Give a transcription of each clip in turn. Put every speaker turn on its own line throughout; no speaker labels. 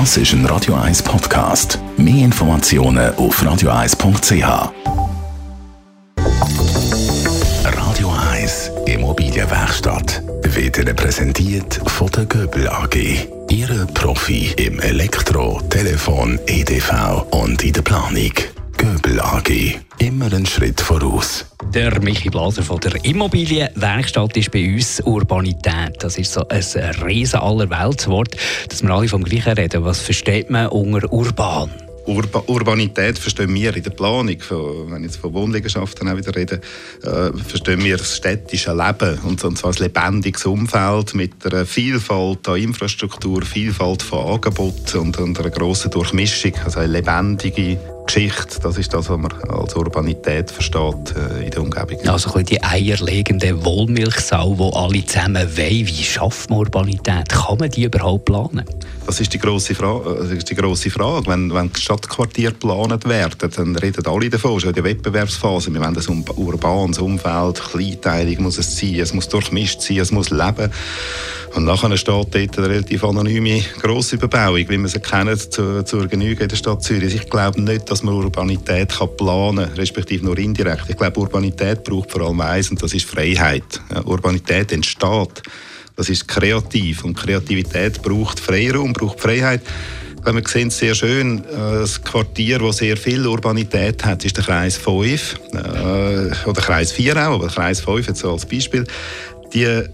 Das ist ein Radio 1 Podcast. Mehr Informationen auf radio1.ch. Radio 1 Immobilienwerkstatt wird Ihnen präsentiert von der Göbel AG. Ihre Profi im Elektro, Telefon, EDV und in der Planung. Göbel AG. Immer einen Schritt voraus.
Der Michi Blaser von der Immobilienwerkstatt ist bei uns Urbanität. Das ist so ein riesen Allerweltswort, dass wir alle vom Gleichen reden. Was versteht man unter urban?
Urba Urbanität verstehen wir in der Planung, von, wenn ich jetzt von Wohnliegenschaften auch wieder rede, äh, verstehen wir das städtische Leben und, zwar ein lebendiges Umfeld mit einer Vielfalt an Infrastruktur, Vielfalt von Angeboten und, und einer grossen Durchmischung, also eine lebendige Geschichte, das ist das, was man als Urbanität versteht äh, in der Umgebung.
Also die eierlegende Wollmilchsau, die alle zusammen wollen. Wie schafft man Urbanität? Kann man die überhaupt planen?
Das ist die grosse Frage. Das ist die grosse Frage. Wenn, wenn Stadtquartiere geplant werden, dann reden alle davon, schon in der Wettbewerbsphase, wir wollen ein urbanes Umfeld, kleinteilig muss es sein, es muss durchmischt sein, es muss leben. Und nachher steht dort eine relativ anonyme Grossüberbauung, wie wir sie kennen, zu, zur Genüge in der Stadt Zürich. Ich glaube nicht, dass man Urbanität kann planen kann, respektive nur indirekt. Ich glaube, Urbanität braucht vor allem eins, und das ist Freiheit. Urbanität entsteht. Das ist kreativ und Kreativität braucht Freiraum, braucht Freiheit. Wir sehen es sehr schön, äh, das Quartier, das sehr viel Urbanität hat, ist der Kreis 5, äh, oder Kreis 4 auch, aber Kreis 5 jetzt als Beispiel. Die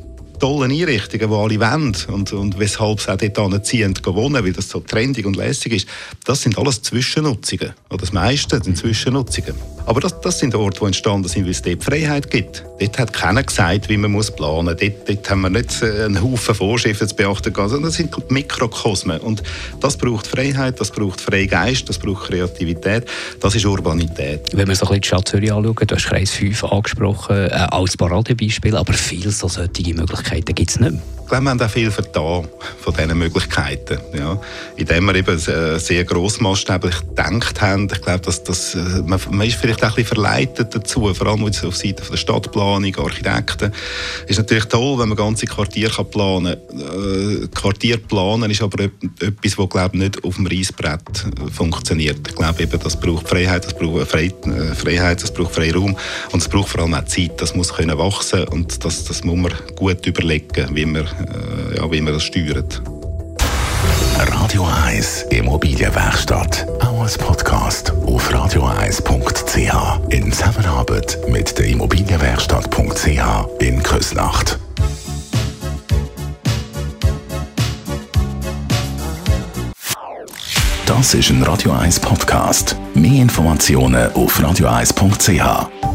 tollen Einrichtungen, die alle wollen und, und weshalb sie auch dort anziehen wohnen, weil das so trendig und lässig ist, das sind alles Zwischennutzungen. Oder das meiste sind Zwischennutzungen. Aber das, das sind Orte, die entstanden sind, weil es dort Freiheit gibt. Dort hat keiner gesagt, wie man muss planen muss. Dort, dort haben wir nicht äh, einen Haufen Vorschriften zu beachten, sondern das sind Mikrokosmen. Und das braucht Freiheit, das braucht Freigeist, das braucht Kreativität, das ist Urbanität.
Wenn wir so ein bisschen die Stadt Zürich anschauen, du hast Kreis 5 angesprochen äh, als Paradebeispiel, aber viele so solche Möglichkeiten gibt es nicht mehr
glaube, wir haben auch viel vertan von diesen Möglichkeiten. Ja. Indem wir eben sehr grossmaßstablich gedacht haben. Ich glaube, dass, dass, äh, man, man ist vielleicht auch ein bisschen verleitet dazu, vor allem auf Seite der Stadtplanung, Architekten. Es ist natürlich toll, wenn man ganze Quartiere kann planen kann. Äh, Quartier planen ist aber etwas, das glaube nicht auf dem Reisbrett äh, funktioniert. Ich glaube eben, das braucht Freiheit, das braucht Freiheit, das braucht Freiraum und es braucht vor allem auch Zeit. Das muss können wachsen und das, das muss man gut überlegen, wie man äh, ja, wie man das steuert.
Radio 1 Immobilienwerkstatt. Auch als Podcast auf radio1.ch. In Zusammenarbeit mit der Immobilienwerkstatt.ch in Küsnacht. Das ist ein Radio 1 Podcast. Mehr Informationen auf radio1.ch.